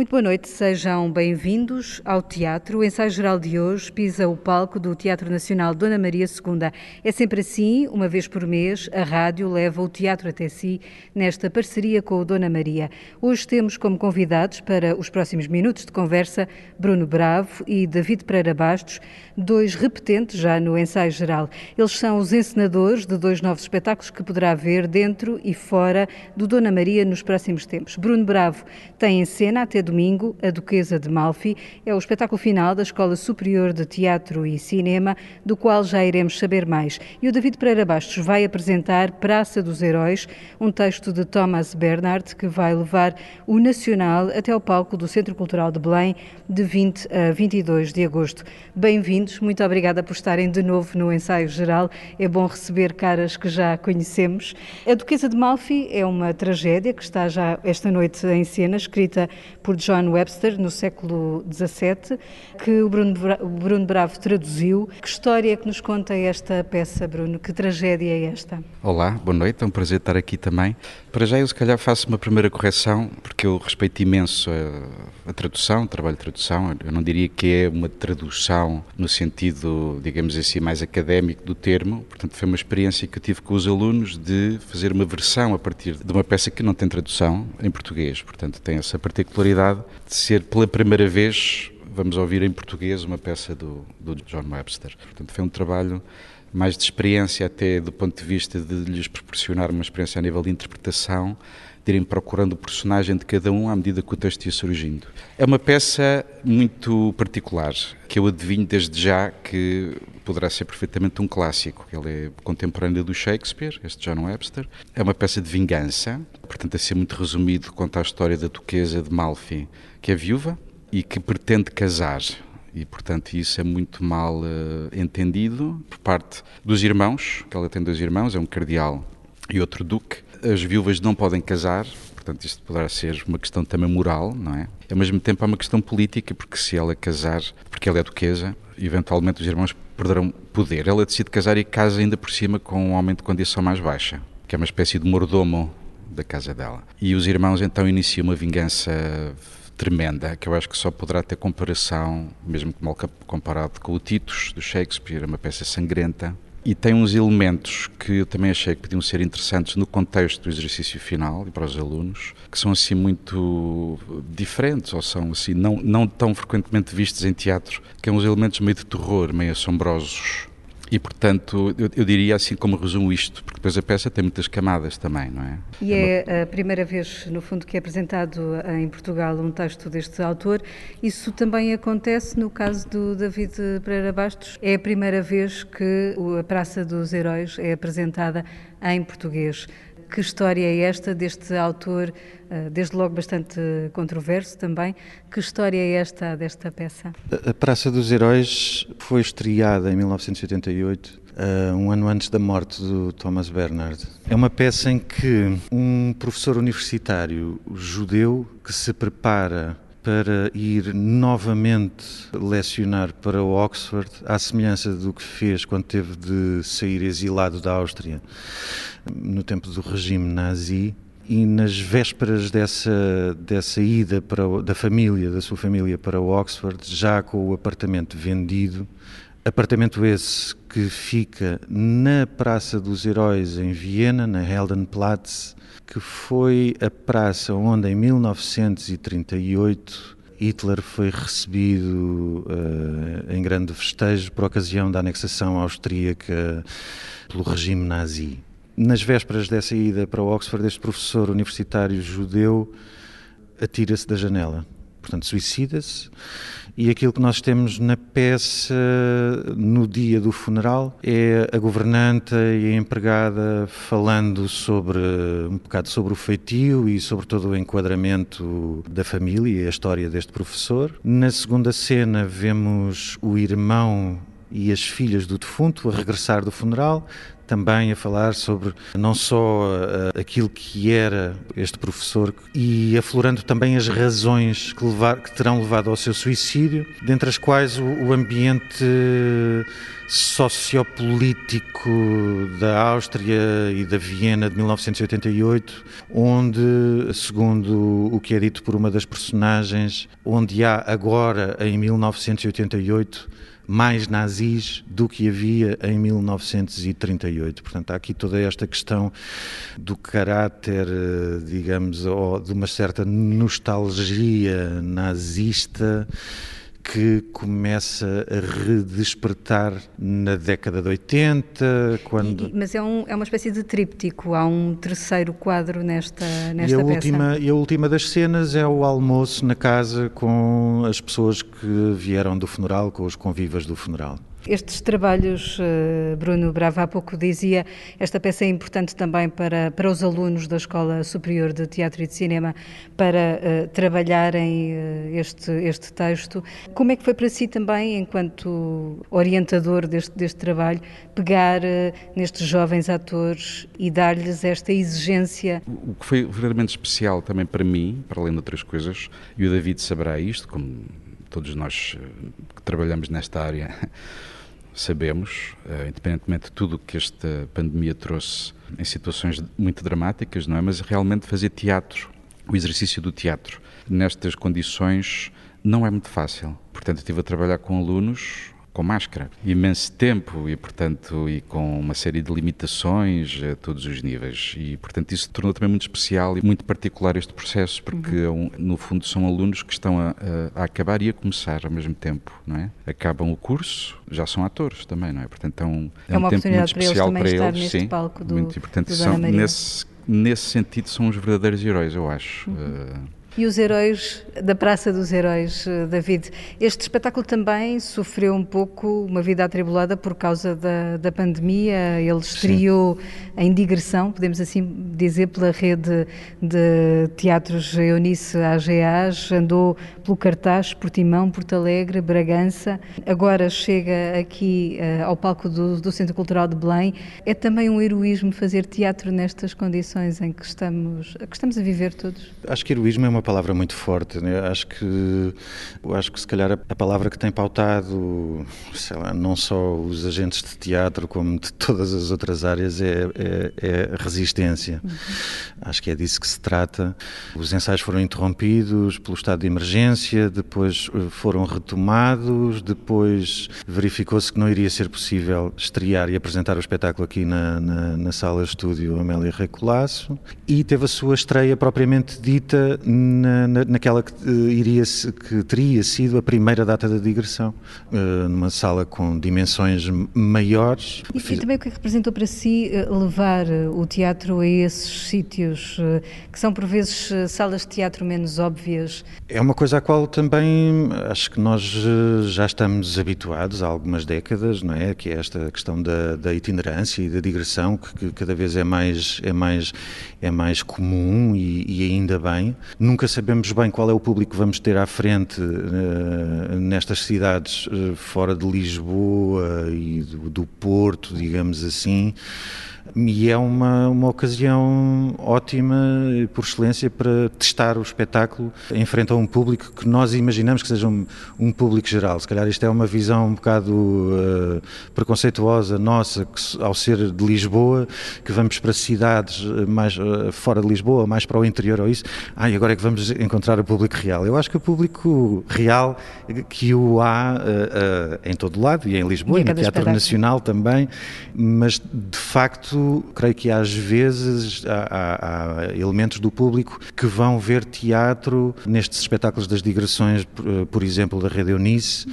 Muito boa noite, sejam bem-vindos ao teatro. O ensaio geral de hoje pisa o palco do Teatro Nacional Dona Maria II. É sempre assim, uma vez por mês, a rádio leva o teatro até si nesta parceria com o Dona Maria. Hoje temos como convidados para os próximos minutos de conversa Bruno Bravo e David Pereira Bastos, dois repetentes já no ensaio geral. Eles são os encenadores de dois novos espetáculos que poderá ver dentro e fora do Dona Maria nos próximos tempos. Bruno Bravo tem em cena até domingo, A Duquesa de Malfi. É o espetáculo final da Escola Superior de Teatro e Cinema, do qual já iremos saber mais. E o David Pereira Bastos vai apresentar Praça dos Heróis, um texto de Thomas Bernard que vai levar o Nacional até ao palco do Centro Cultural de Belém de 20 a 22 de agosto. Bem-vindos, muito obrigada por estarem de novo no ensaio geral. É bom receber caras que já conhecemos. A Duquesa de Malfi é uma tragédia que está já esta noite em cena, escrita por por John Webster no século XVII, que o Bruno, o Bruno Bravo traduziu. Que história é que nos conta esta peça, Bruno? Que tragédia é esta? Olá, boa noite, é um prazer estar aqui também. Para já eu se calhar faço uma primeira correção, porque eu respeito imenso a, a tradução, o trabalho de tradução. Eu não diria que é uma tradução no sentido, digamos assim, mais académico do termo. Portanto, foi uma experiência que eu tive com os alunos de fazer uma versão a partir de uma peça que não tem tradução em português. Portanto, tem essa particularidade de ser pela primeira vez, vamos ouvir em português, uma peça do, do John Webster. Portanto, foi um trabalho mais de experiência, até do ponto de vista de lhes proporcionar uma experiência a nível de interpretação, de irem procurando o personagem de cada um à medida que o texto ia surgindo. É uma peça muito particular, que eu adivinho desde já que poderá ser perfeitamente um clássico. Ele é contemporâneo do Shakespeare, este John Webster. É uma peça de vingança, portanto, a ser muito resumido, conta a história da duquesa de Malfi, que é viúva e que pretende casar. E, portanto, isso é muito mal uh, entendido por parte dos irmãos, que ela tem dois irmãos, é um cardeal e outro duque. As viúvas não podem casar, portanto, isto poderá ser uma questão também moral, não é? Ao mesmo tempo, é uma questão política, porque se ela casar, porque ela é duquesa, eventualmente os irmãos perderão poder. Ela decide casar e casa ainda por cima com um homem de condição mais baixa, que é uma espécie de mordomo da casa dela. E os irmãos então iniciam uma vingança tremenda, que eu acho que só poderá ter comparação, mesmo mal comparado com o Titus, do Shakespeare, uma peça sangrenta, e tem uns elementos que eu também achei que podiam ser interessantes no contexto do exercício final e para os alunos, que são assim muito diferentes ou são assim não, não tão frequentemente vistos em teatro, que são é uns elementos meio de terror, meio assombrosos. E, portanto, eu, eu, diria assim como resumo isto, porque depois a peça tem muitas camadas também, não é? E é, é a primeira vez, no fundo, que é apresentado em Portugal um texto deste autor. Isso também acontece no caso do David Pereira Bastos. É a primeira vez que a Praça dos Heróis é apresentada em português. Que história é esta deste autor, eh, desde logo bastante controverso também? Que história é esta desta peça? A Praça dos Heróis foi estreada em 1988 Uh, um ano antes da morte do Thomas Bernard. É uma peça em que um professor universitário judeu que se prepara para ir novamente lecionar para Oxford, à semelhança do que fez quando teve de sair exilado da Áustria no tempo do regime nazi. E nas vésperas dessa, dessa ida para, da família, da sua família para Oxford, já com o apartamento vendido, apartamento esse que fica na Praça dos Heróis em Viena, na Heldenplatz, que foi a praça onde em 1938 Hitler foi recebido uh, em grande festejo por ocasião da anexação austríaca pelo regime nazi. Nas vésperas dessa ida para Oxford, este professor universitário judeu atira-se da janela, portanto suicida-se e aquilo que nós temos na peça no dia do funeral é a governanta e a empregada falando sobre um bocado sobre o feitio e sobre todo o enquadramento da família e a história deste professor. Na segunda cena vemos o irmão e as filhas do defunto a regressar do funeral, também a falar sobre não só uh, aquilo que era este professor e aflorando também as razões que, levar, que terão levado ao seu suicídio, dentre as quais o, o ambiente sociopolítico da Áustria e da Viena de 1988, onde, segundo o que é dito por uma das personagens, onde há agora em 1988 mais nazis do que havia em 1938. Portanto, há aqui toda esta questão do caráter, eh, digamos, ou de uma certa nostalgia nazista que começa a redespertar na década de 80, quando... E, mas é, um, é uma espécie de tríptico, há um terceiro quadro nesta, nesta e a peça. Última, e a última das cenas é o almoço na casa com as pessoas que vieram do funeral, com os convivas do funeral. Estes trabalhos, eh, Bruno Brava há pouco dizia, esta peça é importante também para, para os alunos da Escola Superior de Teatro e de Cinema para uh, trabalharem uh, este, este texto. Como é que foi para si também, enquanto orientador deste, deste trabalho, pegar uh, nestes jovens atores e dar-lhes esta exigência? O que foi verdadeiramente especial também para mim, para além de outras coisas, e o David saberá isto, como todos nós que trabalhamos nesta área sabemos, uh, independentemente de tudo o que esta pandemia trouxe em situações muito dramáticas, não é? Mas realmente fazer teatro, o exercício do teatro, nestas condições não é muito fácil. Portanto, estive a trabalhar com alunos com máscara. Imenso tempo e, portanto, e com uma série de limitações a todos os níveis. E, portanto, isso tornou também muito especial e muito particular este processo, porque, uhum. no fundo, são alunos que estão a, a, acabar e a começar ao mesmo tempo, não é? Acabam o curso, já são atores também, não é? Portanto, é um, é, é um tempo muito especial para eles, para eles sim. Do, muito, e, portanto, do são, nesse, nesse sentido, são os verdadeiros heróis, eu acho. Uhum. Uh, e os heróis da Praça dos Heróis, eh, David. Este espetáculo também sofreu um pouco uma vida atribulada por causa da, da pandemia. Ele estreou Sim. em digressão, podemos assim dizer, pela rede de teatros Eunice AGAs, andou pelo cartaz Portimão, Porto Alegre, Bragança. Agora chega aqui uh, ao palco do, do Centro Cultural de Belém. É também um heroísmo fazer teatro nestas condições em que estamos, que estamos a viver todos? Acho que heroísmo é uma palavra muito forte. Né? Acho que acho que se calhar a, palavra que tem pautado, sei lá, não só os agentes de teatro como de todas as outras áreas é, é, é resistência. Uhum. Acho que é disso que se trata. Os ensaios foram interrompidos pelo estado de emergência, depois eh, foram retomados, depois verificou-se que não iria ser possível estrear e apresentar o espetáculo aqui na, na, na sala estúdio Amélia Recolasso e teve a sua estreia propriamente dita na, na, naquela que, uh, iria, que teria sido a primeira data da digressão, uh, numa sala com dimensões maiores. E, e, também o que é representou para si uh, levar o teatro a esses sítios que são por vezes salas de teatro menos óbvias? É uma coisa à qual também acho que nós já estamos habituados há algumas décadas, não é? Que é esta questão da, da itinerância e da digressão que, que, cada vez é mais é mais é mais comum e, e ainda bem. Nunca sabemos bem qual é o público que vamos ter à frente uh, nestas cidades uh, fora de Lisboa e do Porto, digamos assim. E é uma, uma ocasião ótima, por excelência, para testar o espetáculo em frente a um público que nós imaginamos que seja um, um público geral. Se calhar isto é uma visão um bocado uh, preconceituosa nossa, que, ao ser de Lisboa, que vamos para cidades mais uh, fora de Lisboa, mais para o interior ou isso, ah, e agora é que vamos encontrar o público real. Eu acho que o público real que o há uh, em todo lado, e em Lisboa, e, e no Teatro Nacional também, mas de facto creio que às vezes há, há, há, elementos do público que vão ver teatro nestes espetáculos das digressões, por, por exemplo, da Rede Eunice,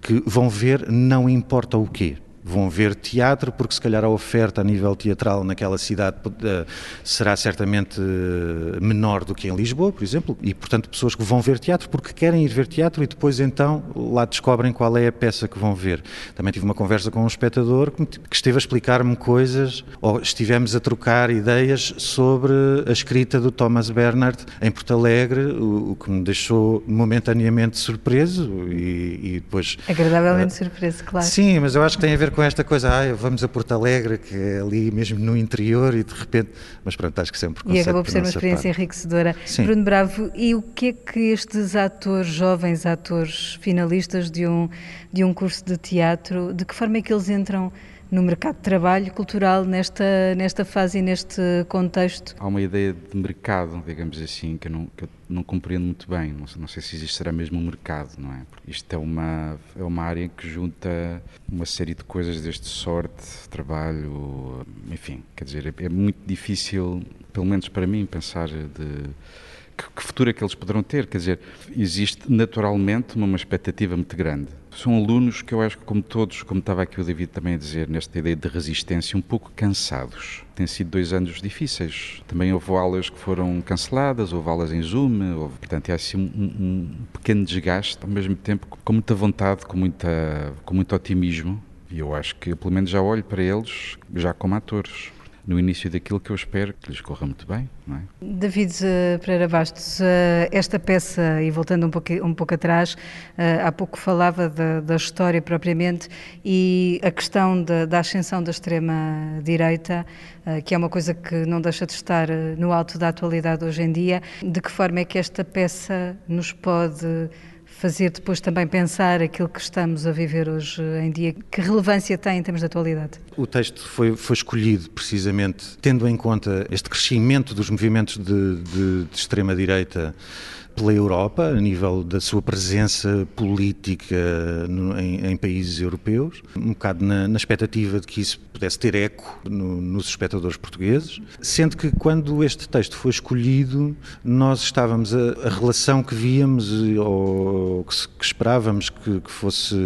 que vão ver não importa o quê vão ver teatro, porque se calhar a oferta a nível teatral naquela cidade uh, será certamente uh, menor do que em Lisboa, por exemplo, e portanto pessoas que vão ver teatro porque querem ir ver teatro e depois então lá descobrem qual é a peça que vão ver. Também tive uma conversa com um espectador que, esteve a explicar-me coisas, ou estivemos a trocar ideias sobre a escrita do Thomas Bernard em Porto Alegre, o, o que me deixou momentaneamente surpreso e, e depois... Agradavelmente uh, surpreso, claro. Sim, mas eu acho que tem a ver com esta coisa, ah, vamos a Porto Alegre, que é ali mesmo no interior e de repente... Mas pronto, acho que sempre E acabou por ser uma experiência parte. enriquecedora. Sim. Bruno Bravo, e o que é que estes atores, jovens atores finalistas de um, de um curso de teatro, de que forma é que eles entram no mercado de trabalho cultural nesta, nesta fase e neste contexto? Há uma ideia de mercado, digamos assim, que eu não, que eu não compreendo muito bem. Não, não sei se existirá mesmo um mercado, não é? Porque isto é uma, é uma área que junta uma série de coisas desde sorte, trabalho, enfim, quer dizer, é, é muito difícil, pelo menos para mim, pensar de que, futuro é que eles poderão ter? Quer dizer, existe naturalmente uma expectativa muito grande. São alunos que eu acho que, como todos, como estava aqui o David também a dizer, nesta ideia de resistência, um pouco cansados. Têm sido dois anos difíceis. Também houve aulas que foram canceladas, houve aulas em Zoom, houve, portanto, há assim um, um pequeno desgaste, ao mesmo tempo com muita vontade, com, muita, com muito otimismo. E eu acho que, pelo menos, já olho para eles já como atores no início daquilo que eu espero que lhes corra muito bem. Não é? David uh, Pereira Bastos, uh, esta peça, e voltando um pouco, um pouco atrás, uh, há pouco falava da, da, história propriamente e a questão da, da ascensão da extrema-direita, que é uma coisa que não deixa de estar no alto da atualidade hoje em dia. De que forma é que esta peça nos pode fazer depois também pensar aquilo que estamos a viver hoje em dia. Que relevância tem em termos de atualidade? O texto foi, foi escolhido precisamente tendo em conta este crescimento dos movimentos de, de, de extrema-direita pela Europa, a nível da sua presença política no, em, em, países europeus, um bocado na, na, expectativa de que isso pudesse ter eco no, nos espectadores portugueses, sendo que quando este texto foi escolhido, nós estávamos a, a relação que víamos ou que, que esperávamos que, que, fosse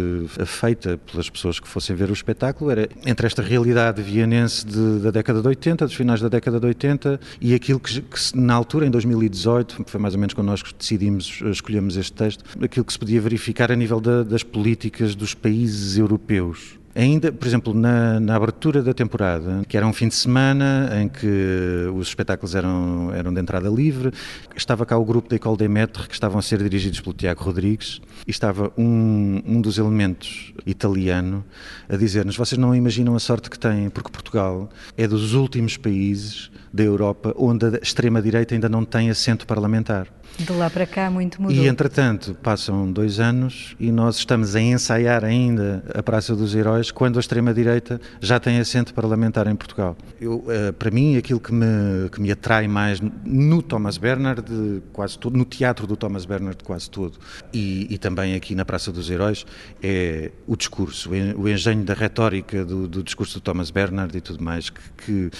feita pelas pessoas que fossem ver o espetáculo era entre esta realidade vianense de, da década de 80, dos finais da década de 80 e aquilo que, que na altura, em 2018, foi mais ou menos quando nós decidimos, escolhemos este texto, aquilo que se podia verificar a nível da, das políticas dos países europeus. Ainda, por exemplo, na, na, abertura da temporada, que era um fim de semana em que os espetáculos eram, eram de entrada livre, estava cá o grupo da École des Maîtres, que estavam a ser dirigidos pelo Tiago Rodrigues, e estava um, um dos elementos italiano a dizer-nos: vocês não imaginam a sorte que têm, porque Portugal é dos últimos países da Europa onde a extrema-direita ainda não tem assento parlamentar. De lá para cá muito mudou. E entretanto, passam dois anos e nós estamos a ensaiar ainda a Praça dos Heróis quando a extrema-direita já tem assento parlamentar em Portugal. Eu, eh, para mim, aquilo que me, que me atrai mais no Thomas Bernard, quase todo, no teatro do Thomas Bernard, quase todo, e, e também aqui na Praça dos Heróis, é o discurso, o engenho da retórica do, do discurso do Thomas Bernard e tudo mais, que, que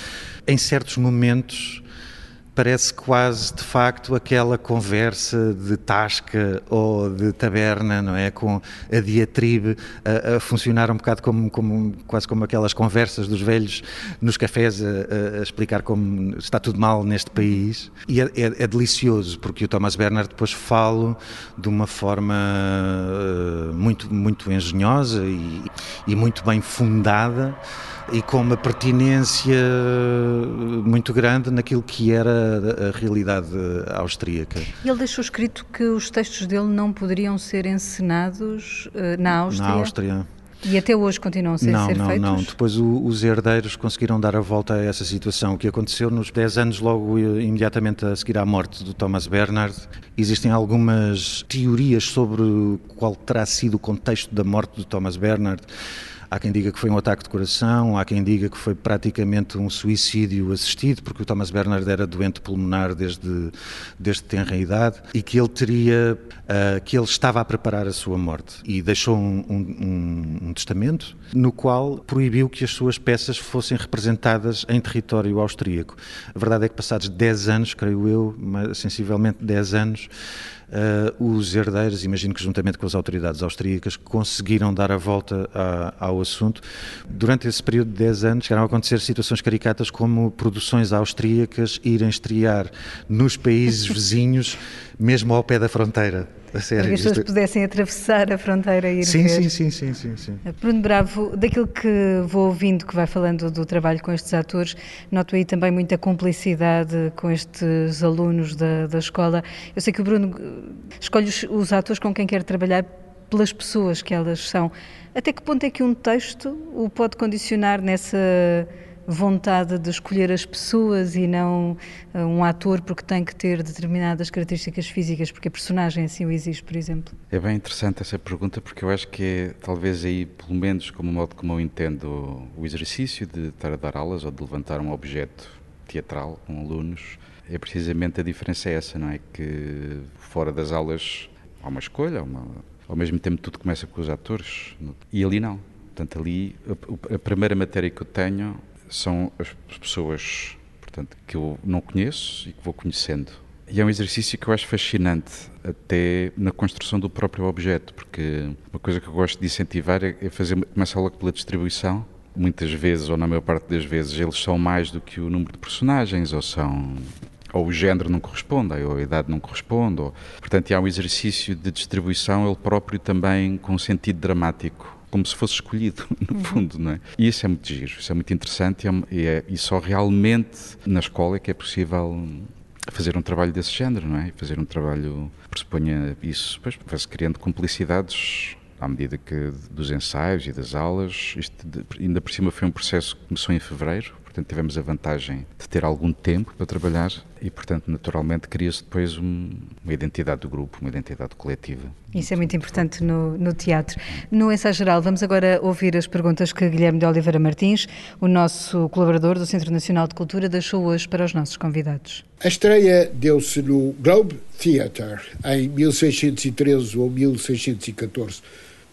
em certos momentos parece quase de facto aquela conversa de tasca ou de taberna, não é? Com a diatribe a, a funcionar um bocado como, como, quase como aquelas conversas dos velhos nos cafés a, a explicar como está tudo mal neste país. E é, é, é, delicioso porque o Thomas Bernard depois fala de uma forma uh, muito, muito engenhosa e, e muito bem fundada e com uma pertinência muito grande naquilo que era a realidade austríaca. Ele deixou escrito que os textos dele não poderiam ser encenados uh, na Áustria? Na Áustria. E até hoje continuam a ser, não, ser não, feitos? Não, Depois o, os herdeiros conseguiram dar a volta a essa situação. O que aconteceu nos 10 anos, logo imediatamente a seguir à morte do Thomas Bernard, existem algumas teorias sobre qual terá sido o contexto da morte do Thomas Bernard. Há quem diga que foi um ataque de coração, há quem diga que foi praticamente um suicídio assistido, porque o Thomas Bernard era doente pulmonar desde, desde tenra idade e que ele teria, uh, que ele estava a preparar a sua morte e deixou um, um, um, testamento no qual proibiu que as suas peças fossem representadas em território austríaco. A verdade é que passados 10 anos, creio eu, sensivelmente 10 anos, uh, os herdeiros, imagino que juntamente com as autoridades austríacas, conseguiram dar a volta a, ao assunto. Durante esse período de 10 anos chegaram a acontecer situações caricatas como produções austríacas irem estrear nos países vizinhos, mesmo ao pé da fronteira. A sério, Para que as pessoas isto... pudessem atravessar a fronteira e ir sim, ver. Sim, sim, sim, sim, sim. Bruno Bravo, daquilo que vou ouvindo, que vai falando do trabalho com estes atores, noto aí também muita cumplicidade com estes alunos da, da escola. Eu sei que o Bruno eh, escolhe os, os atores com quem quer trabalhar pelas pessoas que elas são. Até que ponto é que um texto o pode condicionar nessa vontade de escolher as pessoas e não uh, um ator porque tem que ter determinadas características físicas, porque a personagem assim o exige, por exemplo? É bem interessante essa pergunta porque eu acho que é talvez aí, pelo menos como modo como eu entendo o exercício de estar a dar aulas ou de levantar um objeto teatral com alunos, é precisamente a diferença é essa, não é? Que fora das aulas há uma escolha, uma, ao mesmo tempo tudo começa com os atores e ali não. Portanto, ali a primeira matéria que eu tenho são as pessoas, portanto, que eu não conheço e que vou conhecendo. E é um exercício que eu acho fascinante, até na construção do próprio objeto, porque uma coisa que eu gosto de incentivar é, é fazer, começar logo pela distribuição. Muitas vezes, ou na maior parte das vezes, eles são mais do que o número de personagens, ou são ou o género não corresponde, ou a idade não corresponde. Ou... Portanto, há um exercício de distribuição, ele próprio também com um sentido dramático como se fosse escolhido, no uhum. fundo, não é? E isso é muito giro, isso é muito interessante e, é, e só realmente na escola é que é possível fazer um trabalho desse género, não é? Fazer um trabalho que pressuponha isso, depois vai-se criando complicidades à medida que dos ensaios e das aulas. Isto ainda por cima foi um processo que começou em fevereiro, portanto tivemos a vantagem de ter algum tempo para trabalhar e, portanto, naturalmente cria-se depois um, uma identidade do grupo, uma identidade coletiva. Isso é muito importante no, no, teatro. No ensaio geral, vamos agora ouvir as perguntas que Guilherme de Oliveira Martins, o nosso colaborador do Centro Nacional de Cultura, deixou hoje para os nossos convidados. A estreia deu-se no Globe Theatre em 1613 ou 1614,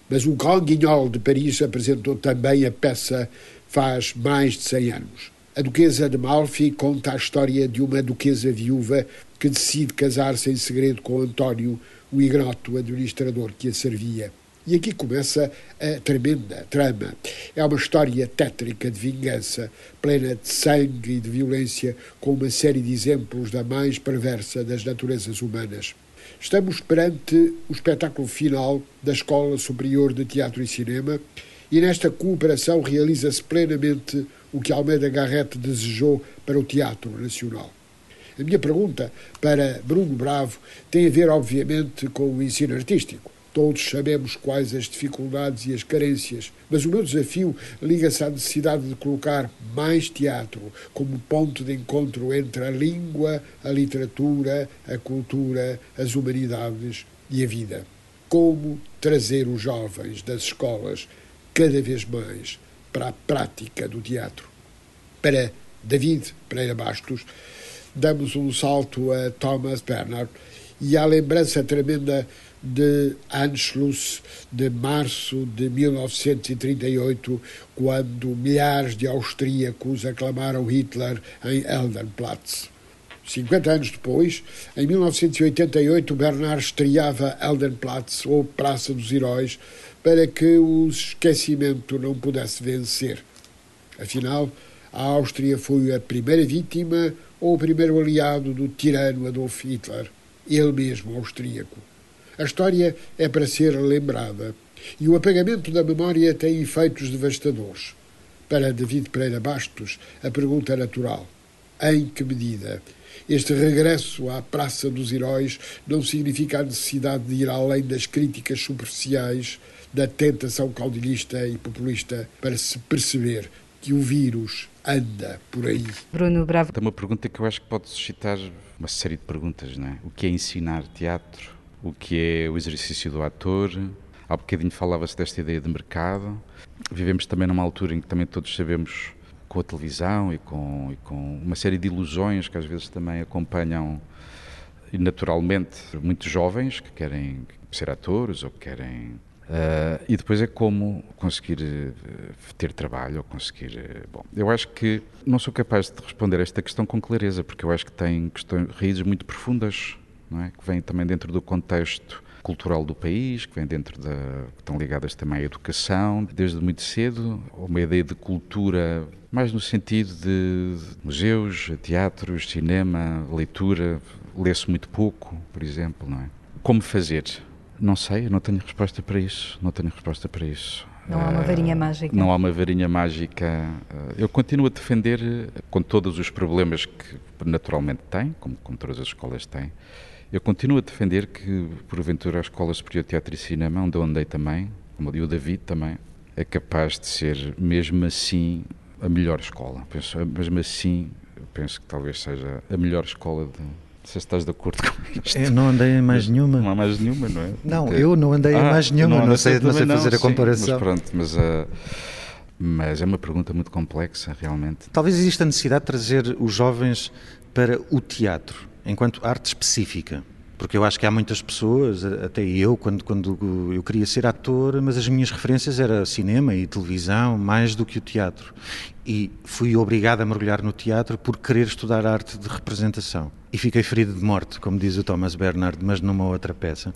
mas o Grand Guignol de Paris apresentou também a peça faz mais de 100 anos. A Duquesa de Malfi conta a história de uma duquesa viúva que decide casar-se em segredo com António, o ignoto administrador que a servia. E aqui começa a tremenda trama. É uma história tétrica de vingança, plena de sangue e de violência, com uma série de exemplos da mais perversa das naturezas humanas. Estamos perante o espetáculo final da Escola Superior de Teatro e Cinema e nesta cooperação realiza-se plenamente o que Almeida Garrett desejou para o Teatro Nacional. A minha pergunta para Bruno Bravo tem a ver, obviamente, com o ensino artístico. Todos sabemos quais as dificuldades e as carências, mas o meu desafio liga-se à necessidade de colocar mais teatro como ponto de encontro entre a língua, a literatura, a cultura, as humanidades e a vida. Como trazer os jovens das escolas cada vez mais para a prática do teatro. Para David Pereira Bastos, damos um salto a Thomas Bernhard e à lembrança tremenda de Anschluss de março de 1938, quando milhares de austríacos aclamaram Hitler em Eldenplatz. 50 anos depois, em 1988, Bernard estreava Eldenplatz, ou Praça dos Heróis, para que o esquecimento não pudesse vencer. Afinal, a Áustria foi a primeira vítima ou o primeiro aliado do tirano Adolf Hitler, ele mesmo austríaco. A história é para ser lembrada e o apagamento da memória tem efeitos devastadores. Para David Pereira Bastos, a pergunta natural: em que medida? Este regresso à Praça dos Heróis não significa a necessidade de ir além das críticas superficiais da tentação caudilhista e populista para se perceber que o vírus anda por aí. Bruno Bravo. É uma pergunta que eu acho que pode suscitar uma série de perguntas, não é? O que é ensinar teatro? O que é o exercício do ator? Há bocadinho falava-se desta ideia de mercado. Vivemos também numa altura em que também todos sabemos com a televisão e com, e com uma série de ilusões que às vezes também acompanham naturalmente muitos jovens que querem ser atores ou que querem Uh, e depois é como conseguir uh, ter trabalho ou conseguir. Uh, bom, eu acho que não sou capaz de responder a esta questão com clareza, porque eu acho que tem questões, raízes muito profundas não é? que vêm também dentro do contexto cultural do país, que vem dentro da. que estão ligadas também à educação, desde muito cedo, uma ideia de cultura, mais no sentido de museus, teatros, cinema, leitura. Lê-se muito pouco, por exemplo, não é? Como fazer? Não sei, eu não tenho resposta para isso. Não tenho resposta para isso. Não há uma varinha mágica. Não há uma varinha mágica. Eu continuo a defender, com todos os problemas que naturalmente tem, como, como todas as escolas têm, eu continuo a defender que, porventura, a Escola Superior de Teatro e Cinema, onde eu andei também, como o David também, é capaz de ser, mesmo assim, a melhor escola. Penso, mesmo assim, penso que talvez seja a melhor escola de, se estás de acordo com isto. Eu não andei em mais nenhuma. Não há mais nenhuma, não é? Não, Até... eu não andei ah, em mais nenhuma, não, não sei, não sei fazer não, a comparação. Sim, mas pronto, mas, uh, mas é uma pergunta muito complexa, realmente. Talvez exista a necessidade de trazer os jovens para o teatro enquanto arte específica. Porque eu acho que há muitas pessoas, até eu, quando, quando eu queria ser ator, mas as minhas referências era cinema e televisão, mais do que o teatro. E fui obrigado a mergulhar no teatro por querer estudar arte de representação. E fiquei ferido de morte, como diz o Thomas Bernard, mas numa outra peça.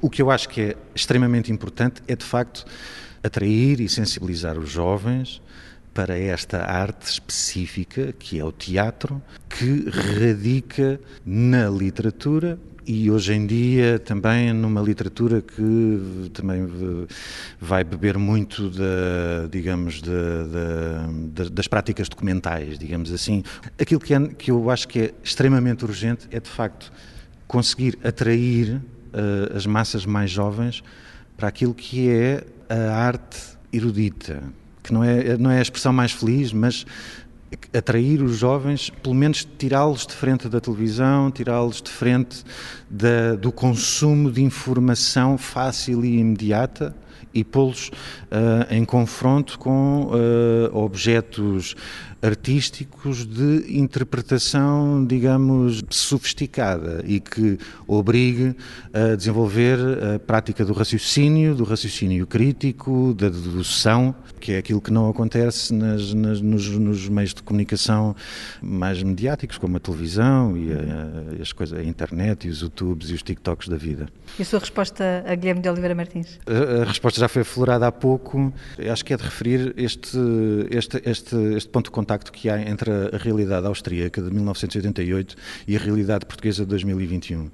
O que eu acho que é extremamente importante é, de facto, atrair e sensibilizar os jovens para esta arte específica que é o teatro, que radica na literatura e hoje em dia também numa literatura que também vai beber muito da, digamos, das práticas documentais, digamos assim. Aquilo que, é, que eu acho que é extremamente urgente é de facto conseguir atrair uh, as massas mais jovens para aquilo que é a arte erudita, que não é, não é a expressão mais feliz, mas atrair os jovens, pelo menos tirá-los de frente da televisão, tirá-los de frente da, do consumo de informação fácil e imediata e pô-los uh, em confronto com uh, objetos artísticos de interpretação, digamos, sofisticada e que obrigue a desenvolver a prática do raciocínio, do raciocínio crítico, da dedução, que é aquilo que não acontece nas, nas, nos, nos, meios de comunicação mais mediáticos, como a televisão e a, as coisas, a internet e os YouTubes e os TikToks da vida. E a sua resposta a Guilherme de Oliveira Martins? A, a resposta já foi aflorada há pouco. Acho que é de referir este, este, este, este ponto de contacto que há entre a realidade austríaca de 1988 e a realidade portuguesa de 2021.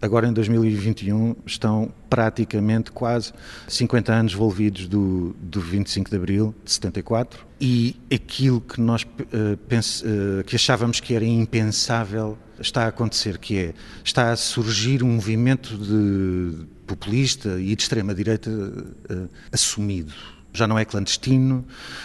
Agora, em 2021, estão praticamente quase 50 anos envolvidos do, do 25 de Abril de 74 e aquilo que nós uh, pense, uh, que achávamos que era impensável está a acontecer, que é, está a surgir um movimento de populista e de extrema-direita uh, assumido já não é clandestino,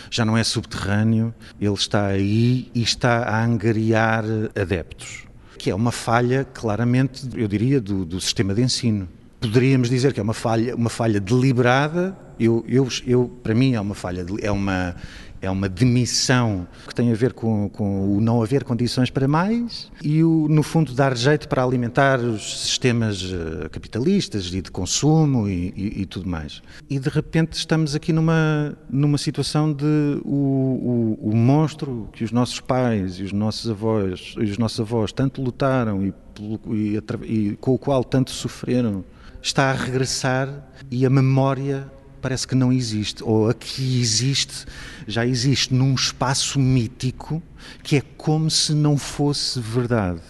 já não é subterrâneo, ele está aí e está a angariar adeptos, que é uma falha, claramente, eu diria, do, do sistema de ensino. Poderíamos dizer que é uma falha, uma falha deliberada. Eu, eu, eu, para mim, é uma falha, é uma, é uma demissão que tem a ver com, com o não haver condições para mais e, o, no fundo, dar jeito para alimentar os sistemas eh, capitalistas e de consumo e, e, e tudo mais. E, de repente, estamos aqui numa, numa situação de o, o, o monstro que os nossos pais e os nossos avós, e os nossos avós tanto lutaram e, e, e com o qual tanto sofreram está a regressar e a memória parece que não existe, ou a que existe, já existe num espaço mítico que é como se não fosse verdade.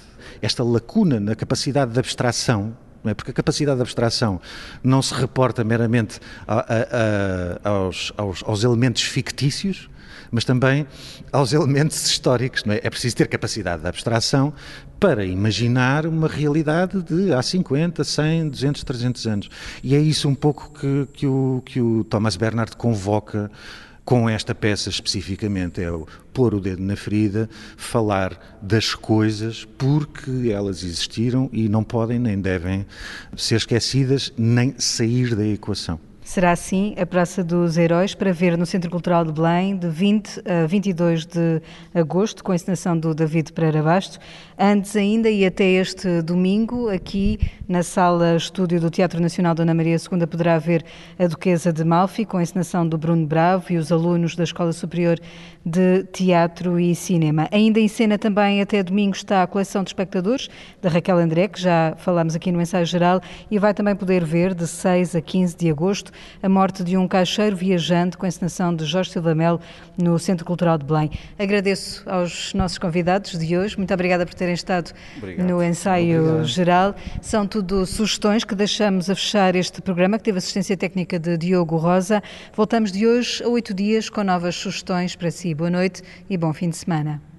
Esta lacuna na capacidade de abstração é? porque a capacidade de abstração não se reporta meramente a, a, a, aos, aos, aos, elementos fictícios, mas também aos elementos históricos. É? é? preciso ter capacidade de abstração para imaginar uma realidade de há 50, 100, 200, 300 anos. E é isso um pouco que, que, o, que o Thomas Bernard convoca com esta peça especificamente, é o pôr o dedo na ferida, falar das coisas porque elas existiram e não podem nem devem ser esquecidas nem sair da equação. Será assim a Praça dos Heróis para ver no Centro Cultural de Belém de 20 a 22 de agosto, com a encenação do David Pereira Basto. Antes ainda e até este domingo, aqui na sala estúdio do Teatro Nacional Dona Maria II, poderá ver a Duquesa de Malfi, com a encenação do Bruno Bravo e os alunos da Escola Superior de Teatro e Cinema. Ainda em cena também até domingo está a coleção de espectadores da Raquel André, que já falámos aqui no ensaio geral, e vai também poder ver de 6 a 15 de agosto a morte de um caixeiro viajante com a encenação de Jorge Silva Melo no Centro Cultural de Belém. Agradeço aos nossos convidados de hoje. Muito obrigada por terem estado Obrigado. no ensaio Obrigado. geral. São tudo sugestões que deixamos a fechar este programa, que teve assistência técnica de Diogo Rosa. Voltamos de hoje a oito dias com novas sugestões para si. Boa noite e bom fim de semana.